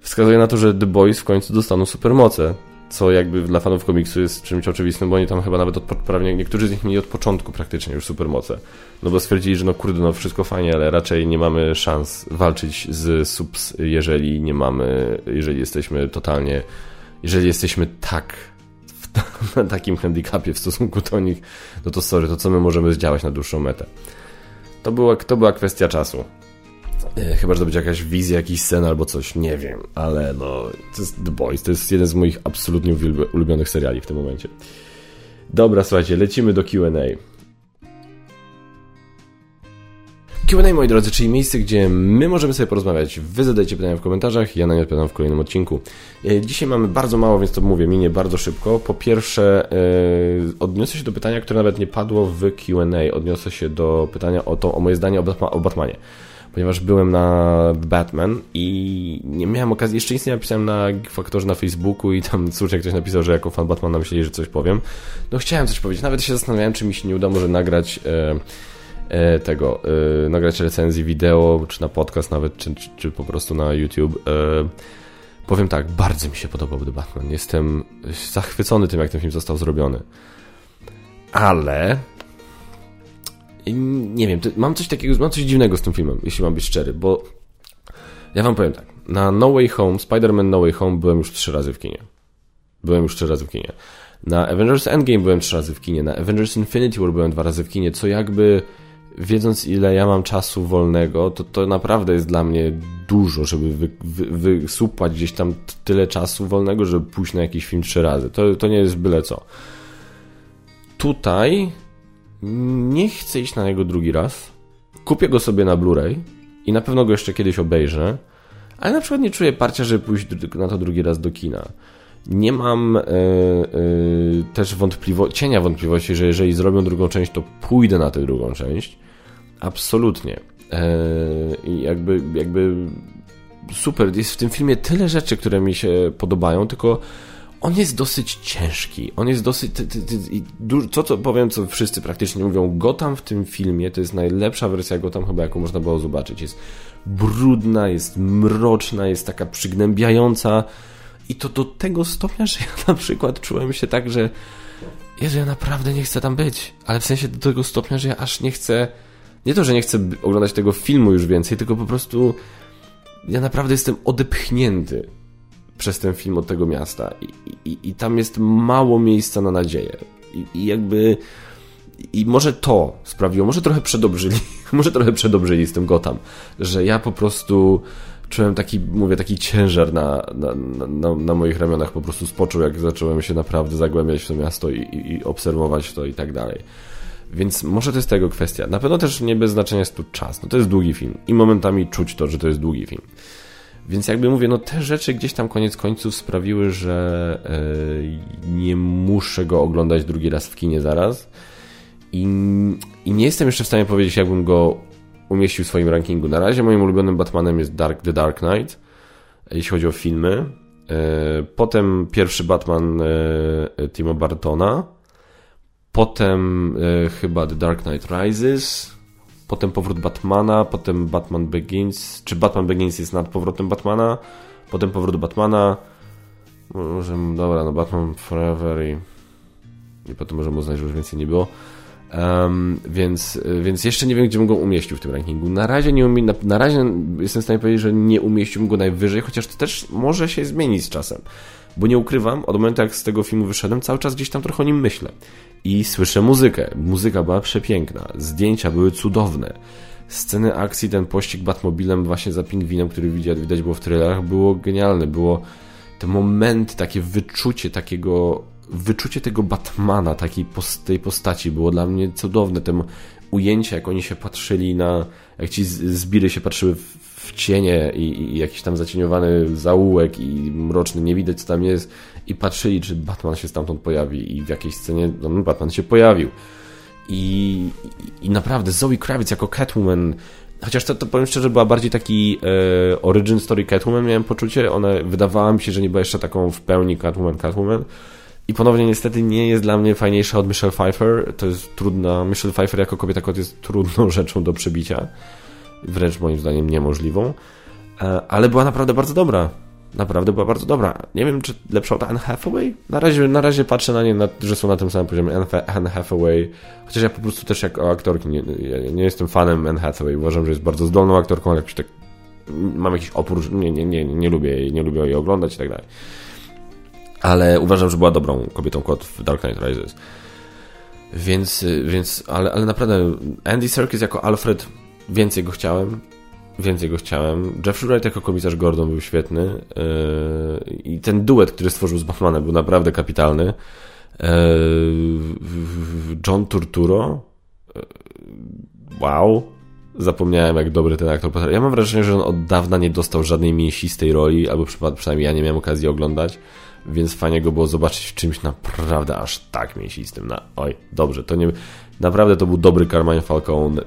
wskazuje na to, że The Boys w końcu dostaną supermoce co jakby dla fanów komiksu jest czymś oczywistym, bo oni tam chyba nawet od, prawie niektórzy z nich mieli od początku praktycznie już supermoce. No bo stwierdzili, że no kurde, no wszystko fajnie, ale raczej nie mamy szans walczyć z subs, jeżeli nie mamy, jeżeli jesteśmy totalnie, jeżeli jesteśmy tak na takim handicapie w stosunku do nich, no to sorry, to co my możemy zdziałać na dłuższą metę? To była, to była kwestia czasu. E, chyba, że to będzie jakaś wizja, jakiś sen albo coś, nie wiem, ale no, to jest The Boys, to jest jeden z moich absolutnie ulubionych seriali w tym momencie. Dobra, słuchajcie, lecimy do Q&A. Q&A, moi drodzy, czyli miejsce, gdzie my możemy sobie porozmawiać. Wy zadajcie pytania w komentarzach, ja na nie odpowiadam w kolejnym odcinku. E, dzisiaj mamy bardzo mało, więc to mówię, minie bardzo szybko. Po pierwsze, yy, odniosę się do pytania, które nawet nie padło w Q&A. Odniosę się do pytania o, to, o moje zdanie o, Batma, o Batmanie ponieważ byłem na Batman i nie miałem okazji, jeszcze nic nie napisałem na faktorze na Facebooku i tam słusznie ktoś napisał, że jako fan Batmana myśleli, że coś powiem. No chciałem coś powiedzieć, nawet się zastanawiałem, czy mi się nie uda może nagrać e, e, tego, e, nagrać recenzji wideo, czy na podcast nawet, czy, czy, czy po prostu na YouTube. E, powiem tak, bardzo mi się podobał The Batman. Jestem zachwycony tym, jak ten film został zrobiony. Ale nie wiem, mam coś takiego, mam coś dziwnego z tym filmem, jeśli mam być szczery, bo ja wam powiem tak, na No Way Home, Spider-Man No Way Home byłem już trzy razy w kinie. Byłem już trzy razy w kinie. Na Avengers Endgame byłem trzy razy w kinie, na Avengers Infinity War byłem dwa razy w kinie, co jakby wiedząc ile ja mam czasu wolnego, to to naprawdę jest dla mnie dużo, żeby wy, wy, wysupać gdzieś tam tyle czasu wolnego, żeby pójść na jakiś film trzy razy. To, to nie jest byle co. Tutaj nie chcę iść na niego drugi raz. Kupię go sobie na Blu-ray i na pewno go jeszcze kiedyś obejrzę, ale na przykład nie czuję parcia, żeby pójść na to drugi raz do kina. Nie mam yy, yy, też wątpliwości, cienia wątpliwości, że jeżeli zrobią drugą część, to pójdę na tę drugą część. Absolutnie. Yy, jakby, jakby super. Jest w tym filmie tyle rzeczy, które mi się podobają, tylko on jest dosyć ciężki. On jest dosyć. Ty, ty, ty, to, co powiem, co wszyscy praktycznie mówią, Gotham w tym filmie to jest najlepsza wersja Gotham, chyba jaką można było zobaczyć. Jest brudna, jest mroczna, jest taka przygnębiająca. I to do tego stopnia, że ja na przykład czułem się tak, że. Jezu, ja naprawdę nie chcę tam być. Ale w sensie do tego stopnia, że ja aż nie chcę. Nie to, że nie chcę oglądać tego filmu już więcej, tylko po prostu. Ja naprawdę jestem odepchnięty przez ten film od tego miasta. I, i, i tam jest mało miejsca na nadzieję. I, I, jakby. I może to sprawiło, może trochę przedobrzyli, może trochę przedobrzyli z tym Gotham, że ja po prostu czułem taki, mówię, taki ciężar na, na, na, na moich ramionach po prostu spoczął, jak zacząłem się naprawdę zagłębiać w to miasto i, i, i obserwować to i tak dalej. Więc może to jest tego kwestia. Na pewno też nie bez znaczenia jest tu czas. No to jest długi film i momentami czuć to, że to jest długi film. Więc jakby mówię, no te rzeczy gdzieś tam koniec końców sprawiły, że yy, nie muszę go oglądać drugi raz w kinie zaraz. I, I, nie jestem jeszcze w stanie powiedzieć, jakbym go umieścił w swoim rankingu. Na razie moim ulubionym Batmanem jest Dark, The Dark Knight, jeśli chodzi o filmy. Yy, potem pierwszy Batman yy, Tima Bartona. Potem chyba The Dark Knight Rises potem powrót Batmana, potem Batman Begins, czy Batman Begins jest nad powrotem Batmana, potem powrót Batmana, może, dobra, no Batman Forever i, i potem możemy uznać, że już więcej nie było. Um, więc, więc jeszcze nie wiem, gdzie bym go umieścił w tym rankingu. Na razie, nie umie, na, na razie jestem w stanie powiedzieć, że nie umieściłbym go najwyżej, chociaż to też może się zmienić z czasem. Bo nie ukrywam, od momentu jak z tego filmu wyszedłem, cały czas gdzieś tam trochę o nim myślę. I słyszę muzykę. Muzyka była przepiękna, zdjęcia były cudowne. Sceny akcji, ten pościg Batmobilem właśnie za pingwinem, który widać, widać było w trailerach, było genialne. Było te momenty, takie wyczucie takiego, wyczucie tego Batmana, takiej tej postaci było dla mnie cudowne. Te ujęcia, jak oni się patrzyli na, jak ci zbiry się patrzyły w cienie i, i jakiś tam zacieniowany zaułek i mroczny, nie widać co tam jest i patrzyli, czy Batman się stamtąd pojawi i w jakiejś scenie no, Batman się pojawił. I, I naprawdę Zoe Kravitz jako Catwoman Chociaż to, to powiem szczerze, była bardziej taki e, origin story Catwoman, miałem poczucie. Ona wydawała mi się, że nie była jeszcze taką w pełni Catwoman, Catwoman. I ponownie niestety nie jest dla mnie fajniejsza od Michelle Pfeiffer. To jest trudna. Michelle Pfeiffer jako kobieta kot jest trudną rzeczą do przebicia. Wręcz moim zdaniem niemożliwą. E, ale była naprawdę bardzo dobra. Naprawdę była bardzo dobra. Nie wiem, czy lepsza od Anne Hathaway? Na razie, na razie patrzę na nie, że są na tym samym poziomie. Anne Hathaway, chociaż ja po prostu też jako aktorki nie, ja nie jestem fanem Anne Hathaway. Uważam, że jest bardzo zdolną aktorką, ale jakoś tak mam jakiś opór, nie, nie, nie, nie lubię jej, nie lubię jej oglądać i tak dalej. Ale uważam, że była dobrą kobietą kot w Dark Knight Rises. Więc, więc ale, ale naprawdę Andy Serkis jako Alfred więcej go chciałem więcej go chciałem. Jeffrey Wright jako komisarz Gordon był świetny yy, i ten duet, który stworzył z Batmanem był naprawdę kapitalny. Yy, John Turturro yy, wow zapomniałem jak dobry ten aktor. Ja mam wrażenie, że on od dawna nie dostał żadnej mięsistej roli, albo przynajmniej ja nie miałem okazji oglądać, więc fajnie go było zobaczyć w czymś naprawdę aż tak mięsistym. Na, oj, dobrze, to nie... Naprawdę to był dobry Carmine Falcone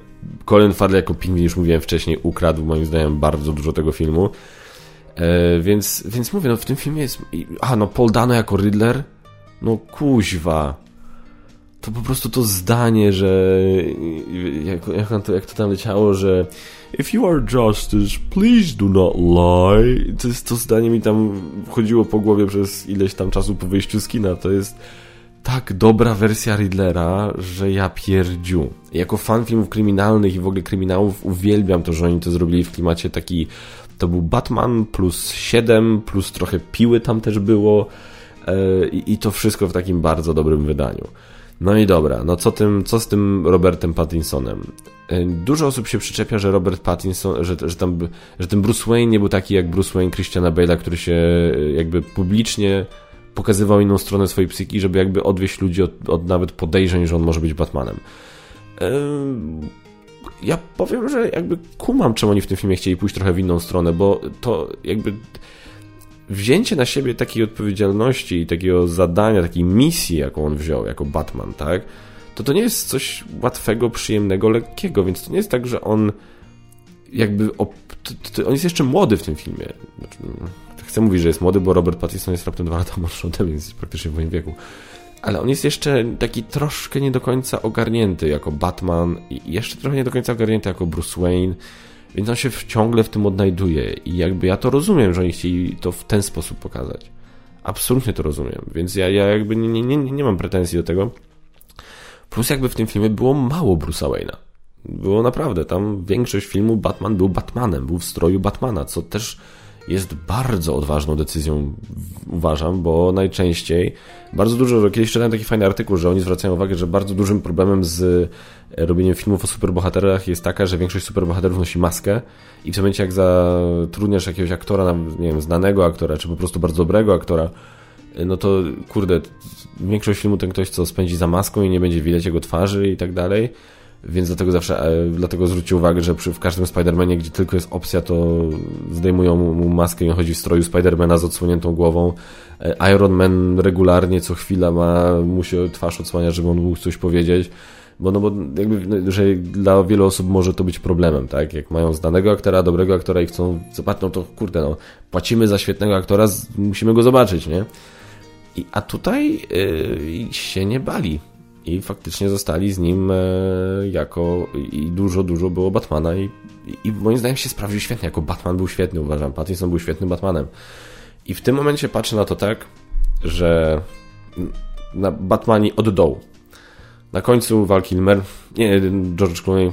Colin Farrell jako pingwin, już mówiłem wcześniej, ukradł moim zdaniem bardzo dużo tego filmu. E, więc, więc mówię, no w tym filmie jest... A, no Paul Dano jako Riddler? No kuźwa. To po prostu to zdanie, że... Jak, jak, to, jak to tam leciało, że... If you are justice, please do not lie. To jest to zdanie mi tam chodziło po głowie przez ileś tam czasu po wyjściu z kina. To jest tak dobra wersja Riddlera, że ja pierdziu. Jako fan filmów kryminalnych i w ogóle kryminałów uwielbiam to, że oni to zrobili w klimacie taki... To był Batman plus 7, plus trochę piły tam też było yy, i to wszystko w takim bardzo dobrym wydaniu. No i dobra, no co, tym, co z tym Robertem Pattinsonem? E, dużo osób się przyczepia, że Robert Pattinson, że, że, tam, że ten Bruce Wayne nie był taki jak Bruce Wayne Christiana Bale'a, który się e, jakby publicznie pokazywał inną stronę swojej psychiki, żeby jakby odwieść ludzi od, od nawet podejrzeń, że on może być Batmanem. Ja powiem, że jakby kumam, czemu oni w tym filmie chcieli pójść trochę w inną stronę, bo to jakby wzięcie na siebie takiej odpowiedzialności i takiego zadania, takiej misji, jaką on wziął jako Batman, tak? To to nie jest coś łatwego, przyjemnego, lekkiego, więc to nie jest tak, że on jakby. to, on jest jeszcze młody w tym filmie. Znaczy, chcę mówić, że jest młody, bo Robert Pattinson jest raptem dwa lata młodszy ode mnie, więc jest praktycznie w moim wieku. Ale on jest jeszcze taki troszkę nie do końca ogarnięty jako Batman i jeszcze trochę nie do końca ogarnięty jako Bruce Wayne, więc on się ciągle w tym odnajduje i jakby ja to rozumiem, że oni chcieli to w ten sposób pokazać. Absolutnie to rozumiem, więc ja, ja jakby nie, nie, nie, nie mam pretensji do tego. Plus jakby w tym filmie było mało Bruce'a Wayne'a. Było naprawdę, tam większość filmu Batman był Batmanem, był w stroju Batmana, co też jest bardzo odważną decyzją, uważam, bo najczęściej bardzo dużo, kiedyś czytałem taki fajny artykuł, że oni zwracają uwagę, że bardzo dużym problemem z e, robieniem filmów o superbohaterach jest taka, że większość superbohaterów nosi maskę i w momencie jak zatrudniasz jakiegoś aktora, nie wiem, znanego aktora, czy po prostu bardzo dobrego aktora, e, no to kurde, większość filmu ten ktoś, co spędzi za maską i nie będzie widać jego twarzy i tak dalej, więc dlatego zawsze, e, dlatego uwagę, że przy, w każdym Spider-Manie, gdzie tylko jest opcja, to zdejmują mu maskę i on chodzi w stroju Spidermana z odsłoniętą głową. E, Iron Man regularnie co chwila ma, musi twarz odsłaniać, żeby on mógł coś powiedzieć. Bo, no bo jakby, że dla wielu osób może to być problemem, tak? Jak mają znanego aktora, dobrego aktora i chcą zobaczyć, no to kurde, no, płacimy za świetnego aktora, musimy go zobaczyć, nie? I, a tutaj yy, się nie bali i faktycznie zostali z nim e, jako i dużo, dużo było Batmana i, i moim zdaniem się sprawdził świetnie, jako Batman był świetny, uważam, Pattinson był świetnym Batmanem. I w tym momencie patrzę na to tak, że na Batmani od dołu. Na końcu Val Kilmer, nie, George Clooney.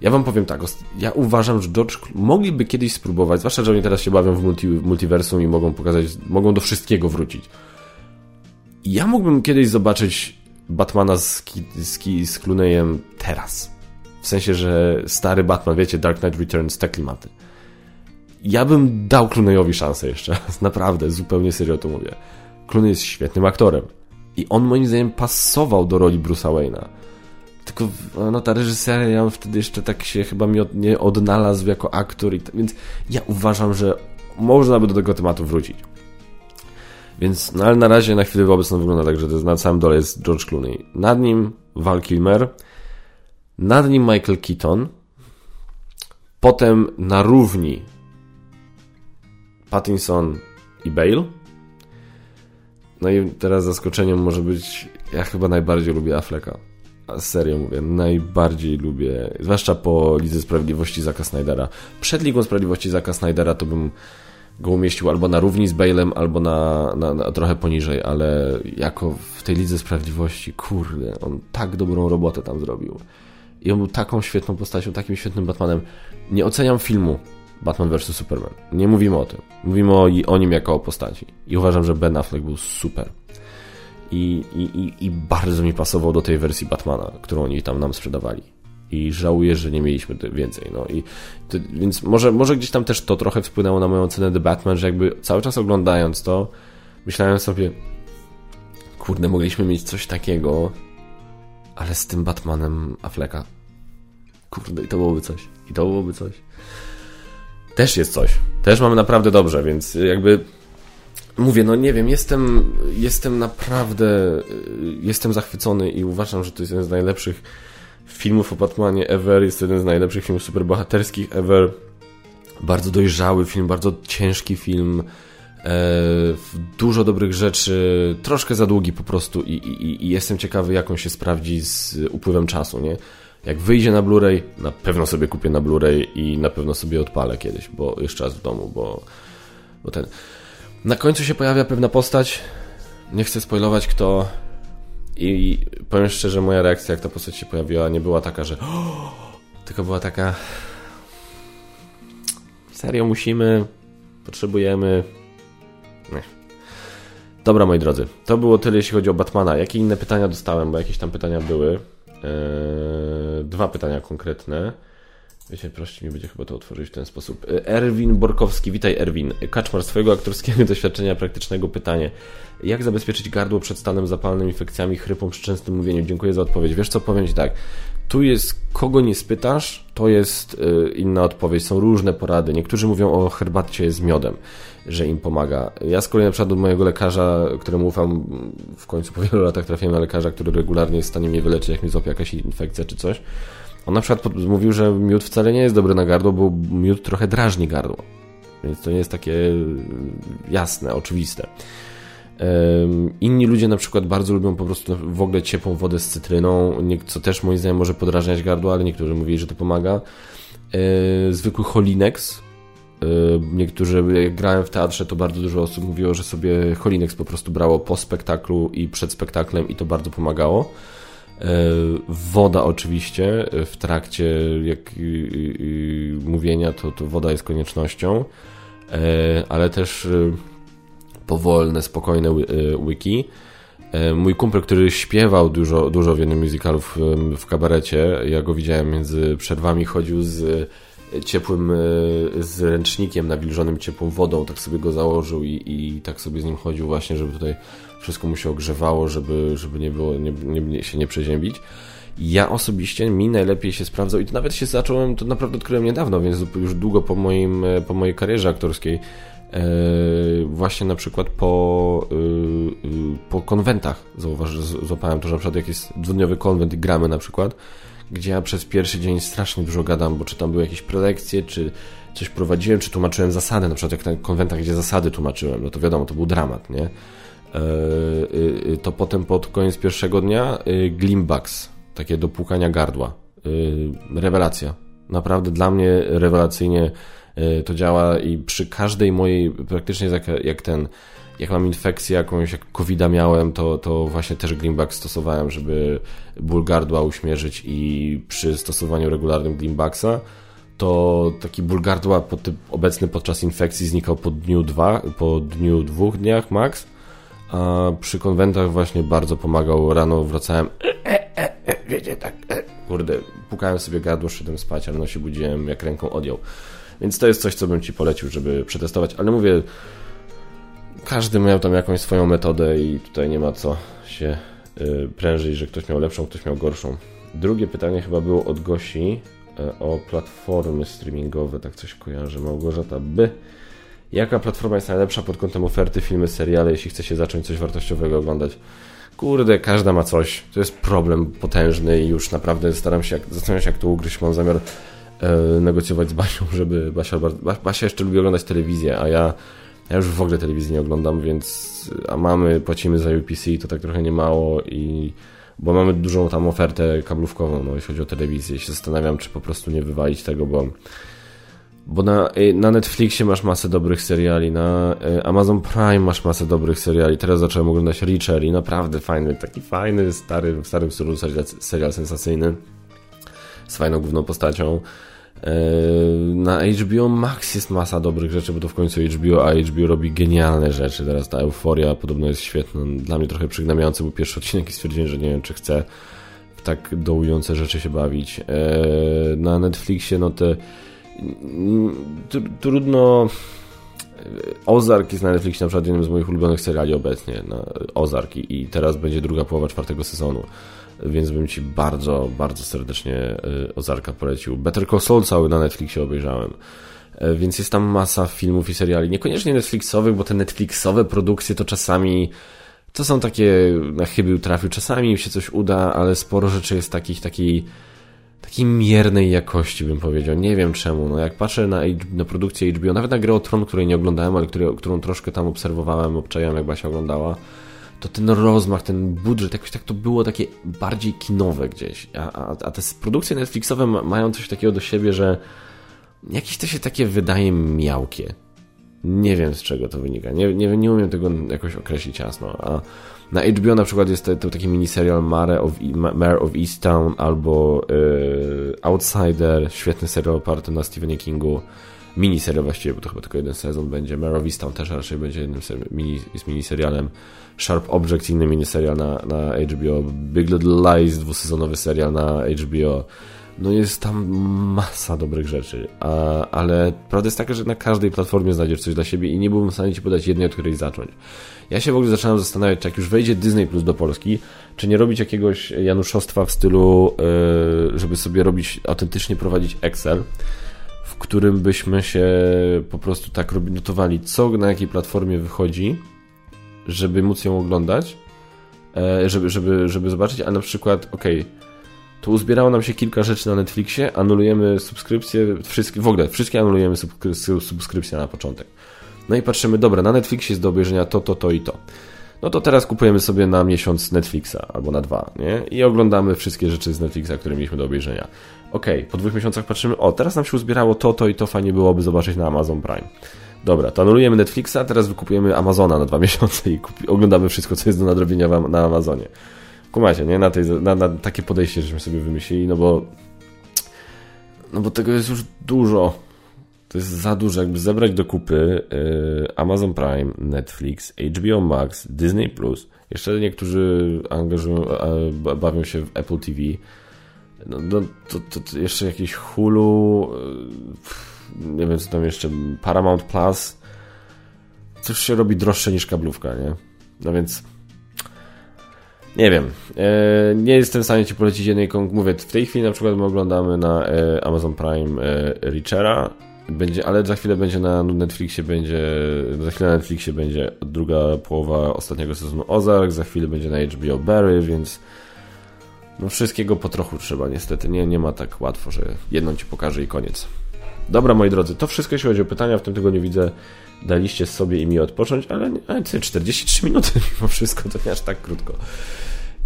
Ja wam powiem tak, ja uważam, że George mogliby kiedyś spróbować, zwłaszcza, że oni teraz się bawią w, multi, multiversum i mogą pokazać, mogą do wszystkiego wrócić ja mógłbym kiedyś zobaczyć Batmana z, z, z Clooneyem teraz. W sensie, że stary Batman, wiecie, Dark Knight Returns, te klimaty. Ja bym dał Clooneyowi szansę jeszcze. Naprawdę, zupełnie serio to mówię. Clooney jest świetnym aktorem. I on moim zdaniem pasował do roli Bruce'a Wayne'a. Tylko no, ta reżyseria wtedy jeszcze tak się chyba mi od, nie odnalazł jako aktor. I więc ja uważam, że można by do tego tematu wrócić. Więc, no ale na razie na chwilę obecną wygląda tak, że to na samym dole jest George Clooney. Nad nim Val Kilmer, nad nim Michael Keaton, Potem na równi Pattinson i Bale. No i teraz zaskoczeniem może być, ja chyba najbardziej lubię Afflecka. A serio mówię, najbardziej lubię, zwłaszcza po Lidze Sprawiedliwości Zaka Snydera. Przed Ligą Sprawiedliwości Zaka Snydera to bym go umieścił albo na równi z Balem, albo na, na, na, trochę poniżej, ale jako w tej Lidze Sprawiedliwości, kurde, on tak dobrą robotę tam zrobił. I on był taką świetną postacią, takim świetnym Batmanem. Nie oceniam filmu Batman vs. Superman. Nie mówimy o tym. Mówimy o, o nim jako o postaci. I uważam, że Ben Affleck był super. I, i, I bardzo mi pasował do tej wersji Batmana, którą oni tam nam sprzedawali. I żałuję, że nie mieliśmy więcej. No i to, więc może, może gdzieś tam też to trochę wpłynęło na moją ocenę The Batman, że jakby cały czas oglądając to, myślałem sobie, kurde, mogliśmy mieć coś takiego, ale z tym Batmanem Afflecka. Kurde, i to byłoby coś. I to byłoby coś. Też jest coś. Też mamy naprawdę dobrze, więc jakby mówię, no nie wiem, jestem, jestem naprawdę, jestem zachwycony i uważam, że to jest jeden z najlepszych filmów o Batmanie ever, jest jeden z najlepszych filmów superbohaterskich ever. Bardzo dojrzały film, bardzo ciężki film, e, dużo dobrych rzeczy, troszkę za długi po prostu i, i, i jestem ciekawy, jak on się sprawdzi z upływem czasu, nie? Jak wyjdzie na Blu-ray, na pewno sobie kupię na Blu-ray i na pewno sobie odpalę kiedyś, bo jeszcze raz w domu, bo, bo ten... Na końcu się pojawia pewna postać, nie chcę spoilować kto i powiem szczerze, moja reakcja jak ta postać się pojawiła nie była taka, że tylko była taka serio musimy, potrzebujemy nie. Dobra moi drodzy, to było tyle jeśli chodzi o Batmana. Jakie inne pytania dostałem, bo jakieś tam pytania były. Eee, dwa pytania konkretne. Wiecie, prościej mi będzie chyba to otworzyć w ten sposób. Eee, Erwin Borkowski, witaj Erwin. Kaczmar, swojego aktorskiego doświadczenia praktycznego pytanie. Jak zabezpieczyć gardło przed stanem zapalnym, infekcjami, chrypą przy częstym mówieniu? Dziękuję za odpowiedź. Wiesz co, powiem Ci tak. Tu jest, kogo nie spytasz, to jest yy, inna odpowiedź. Są różne porady. Niektórzy mówią o herbacie z miodem że im pomaga. Ja z kolei na przykład do mojego lekarza, któremu ufam, w końcu po wielu latach trafiłem na lekarza, który regularnie jest w stanie mnie wyleczyć, jak mi złapie jakaś infekcja czy coś. On na przykład mówił, że miód wcale nie jest dobry na gardło, bo miód trochę drażni gardło. Więc to nie jest takie jasne, oczywiste. Inni ludzie na przykład bardzo lubią po prostu w ogóle ciepłą wodę z cytryną, co też moim zdaniem może podrażniać gardło, ale niektórzy mówili, że to pomaga. E, zwykły Holinex, Y, niektórzy, jak grałem w teatrze, to bardzo dużo osób mówiło, że sobie Holinex po prostu brało po spektaklu i przed spektaklem i to bardzo pomagało. Y, woda oczywiście w trakcie jak, mówienia to, to woda jest koniecznością, ale też powolne, spokojne wiki. Mój kumpel, który śpiewał dużo, dużo w jednym musicalu w, w kabarecie, ja go widziałem między przerwami, chodził z ciepłym e, z ręcznikiem nawilżonym ciepłą wodą, tak sobie go założył i, i tak sobie z nim chodził właśnie, żeby tutaj wszystko mu się ogrzewało, żeby, żeby nie było, nie, nie, się nie przeziębić. Ja osobiście mi najlepiej się sprawdzał i to nawet się zacząłem, to naprawdę odkryłem niedawno, więc już długo po, moim, e, po mojej karierze aktorskiej, e, właśnie na przykład po, po konwentach zauważ, złapałem to, że na przykład jak jest dwudniowy konwent i gramy na przykład, gdzie ja przez pierwszy dzień strasznie dużo gadam, bo czy tam były jakieś prelekcje, czy coś prowadziłem, czy tłumaczyłem zasady, na przykład jak na konwentach, gdzie zasady tłumaczyłem, no to wiadomo, to był dramat, nie? E, y, y, to potem pod koniec pierwszego dnia y, Glimbax, takie do płukania gardła. Rewelacja. Naprawdę dla mnie rewelacyjnie to działa i przy każdej mojej, praktycznie jak, jak ten jak mam infekcję jakąś, jak covid miałem, to, to właśnie też Greenback stosowałem, żeby ból gardła uśmierzyć i przy stosowaniu regularnym Greenbacksa to taki ból gardła obecny podczas infekcji znikał po dniu dwa, po dniu dwóch dniach max, a przy konwentach właśnie bardzo pomagał. Rano wracałem, e, e, e, wiecie, tak, kurde, pukałem sobie gardło, szedłem spać, ale no się budziłem, jak ręką odjął. Więc to jest coś, co bym Ci polecił, żeby przetestować, ale mówię, każdy miał tam jakąś swoją metodę i tutaj nie ma co się y, prężyć, że ktoś miał lepszą, ktoś miał gorszą. Drugie pytanie chyba było od Gosi y, o platformy streamingowe, tak coś kojarzę. Małgorzata by. Jaka platforma jest najlepsza pod kątem oferty, filmy, seriale, jeśli chce się zacząć coś wartościowego oglądać? Kurde, każda ma coś. To jest problem potężny i już naprawdę staram się, zastanawiam się jak to ugryźć. Mam zamiar e, negocjować z Basią, żeby Basia, Basia jeszcze lubi oglądać telewizję, a ja, ja już w ogóle telewizji nie oglądam, więc a mamy, płacimy za UPC, to tak trochę nie mało i bo mamy dużą tam ofertę kablówkową, no, jeśli chodzi o telewizję. się zastanawiam, czy po prostu nie wywalić tego, bo bo na, y, na Netflixie masz masę dobrych seriali, na y, Amazon Prime masz masę dobrych seriali. Teraz zacząłem oglądać Reacher i naprawdę fajny, taki fajny, stary, w starym stylu serial, sensacyjny z fajną główną postacią. Y, na HBO Max jest masa dobrych rzeczy, bo to w końcu HBO, a HBO robi genialne rzeczy. Teraz ta euforia podobno jest świetna. Dla mnie trochę przygnębiający był pierwszy odcinek i stwierdziłem, że nie wiem, czy chcę w tak dołujące rzeczy się bawić. Na Netflixie no te trudno... Ozark jest na Netflixie na przykład jednym z moich ulubionych seriali obecnie, na Ozark i teraz będzie druga połowa czwartego sezonu, więc bym Ci bardzo, bardzo serdecznie y, Ozarka polecił. Better Call Saul cały na Netflixie obejrzałem, e, więc jest tam masa filmów i seriali, niekoniecznie Netflixowych, bo te Netflixowe produkcje to czasami to są takie na chybił trafił, czasami się coś uda, ale sporo rzeczy jest takich, takiej takiej miernej jakości, bym powiedział. Nie wiem czemu. No, jak patrzę na, na produkcję HBO, nawet na grę o Tron, której nie oglądałem, ale który, którą troszkę tam obserwowałem, obczajałem, jak Basia oglądała, to ten rozmach, ten budżet, jakoś tak to było takie bardziej kinowe gdzieś. A, a, a te produkcje Netflixowe mają coś takiego do siebie, że jakieś to się takie wydaje miałkie. Nie wiem z czego to wynika. Nie, nie, nie umiem tego jakoś określić jasno. A na HBO na przykład jest to, to taki miniserial Mare of, Mare of Easttown albo yy, Outsider, świetny serial oparty na Stephenie Kingu. Miniserial właściwie, bo to chyba tylko jeden sezon będzie. Mare of Easttown też raczej będzie jednym mini, jest miniserialem. Sharp Object, inny miniserial na, na HBO. Big Little Lies, dwusezonowy serial na HBO no jest tam masa dobrych rzeczy, a, ale prawda jest taka, że na każdej platformie znajdziesz coś dla siebie i nie byłbym w stanie Ci podać jednej, od której zacząć. Ja się w ogóle zaczynam zastanawiać, czy jak już wejdzie Disney Plus do Polski, czy nie robić jakiegoś januszostwa w stylu, yy, żeby sobie robić, autentycznie prowadzić Excel, w którym byśmy się po prostu tak notowali, co na jakiej platformie wychodzi, żeby móc ją oglądać, yy, żeby, żeby, żeby zobaczyć, a na przykład, okej, okay, to uzbierało nam się kilka rzeczy na Netflixie, anulujemy subskrypcje, wszystkie, w ogóle wszystkie anulujemy subskrypcje na początek. No i patrzymy, dobra, na Netflixie jest do obejrzenia to, to, to i to. No to teraz kupujemy sobie na miesiąc Netflixa albo na dwa, nie? I oglądamy wszystkie rzeczy z Netflixa, które mieliśmy do obejrzenia. Okay, po dwóch miesiącach patrzymy, o, teraz nam się uzbierało to, to i to, fajnie byłoby zobaczyć na Amazon Prime. Dobra, to anulujemy Netflixa, teraz wykupujemy Amazona na dwa miesiące i oglądamy wszystko, co jest do nadrobienia na Amazonie. Kumacie, nie? Na, tej, na, na takie podejście, żeśmy sobie wymyślili, no bo no bo tego jest już dużo. To jest za dużo. Jakby zebrać do kupy yy, Amazon Prime, Netflix, HBO Max, Disney+, Plus. jeszcze niektórzy angażują, bawią się w Apple TV, no, no to, to, to, jeszcze jakiś Hulu, yy, nie wiem co tam jeszcze, Paramount Plus, coś się robi droższe niż kablówka, nie? No więc nie wiem. E, nie jestem w stanie Ci polecić jednej Mówię, w tej chwili na przykład my oglądamy na e, Amazon Prime e, Richera, będzie, ale za chwilę będzie na Netflixie będzie, za chwilę na Netflixie będzie druga połowa ostatniego sezonu Ozark, za chwilę będzie na HBO Barry, więc no wszystkiego po trochu trzeba niestety. Nie, nie ma tak łatwo, że jedną Ci pokażę i koniec. Dobra, moi drodzy, to wszystko jeśli chodzi o pytania. W tym tygodniu widzę, daliście sobie i mi odpocząć, ale, ale 43 minuty mimo wszystko, to nie aż tak krótko.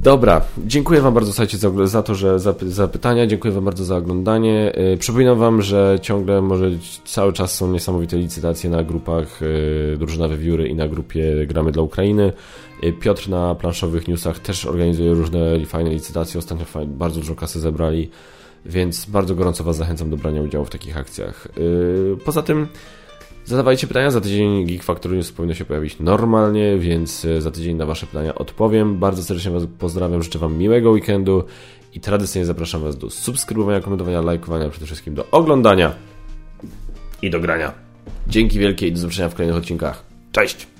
Dobra, dziękuję Wam bardzo słuchajcie, za, za to, że za, za, pytania, dziękuję Wam bardzo za oglądanie. Yy, przypominam Wam, że ciągle może cały czas są niesamowite licytacje na grupach yy, Drużyna Wiewióry i na grupie Gramy dla Ukrainy. Yy, Piotr na planszowych newsach też organizuje różne fajne licytacje, ostatnio fajne, bardzo dużo kasy zebrali, więc bardzo gorąco Was zachęcam do brania udziału w takich akcjach. Yy, poza tym Zadawajcie pytania, za tydzień Geek Factor News powinno się pojawić normalnie, więc e, za tydzień na Wasze pytania odpowiem. Bardzo serdecznie Was pozdrawiam, życzę Wam miłego weekendu i tradycyjnie zapraszam Was do subskrybowania, komentowania, lajkowania, przede wszystkim do oglądania i do grania. Dzięki wielkie i do zobaczenia w kolejnych odcinkach. Cześć!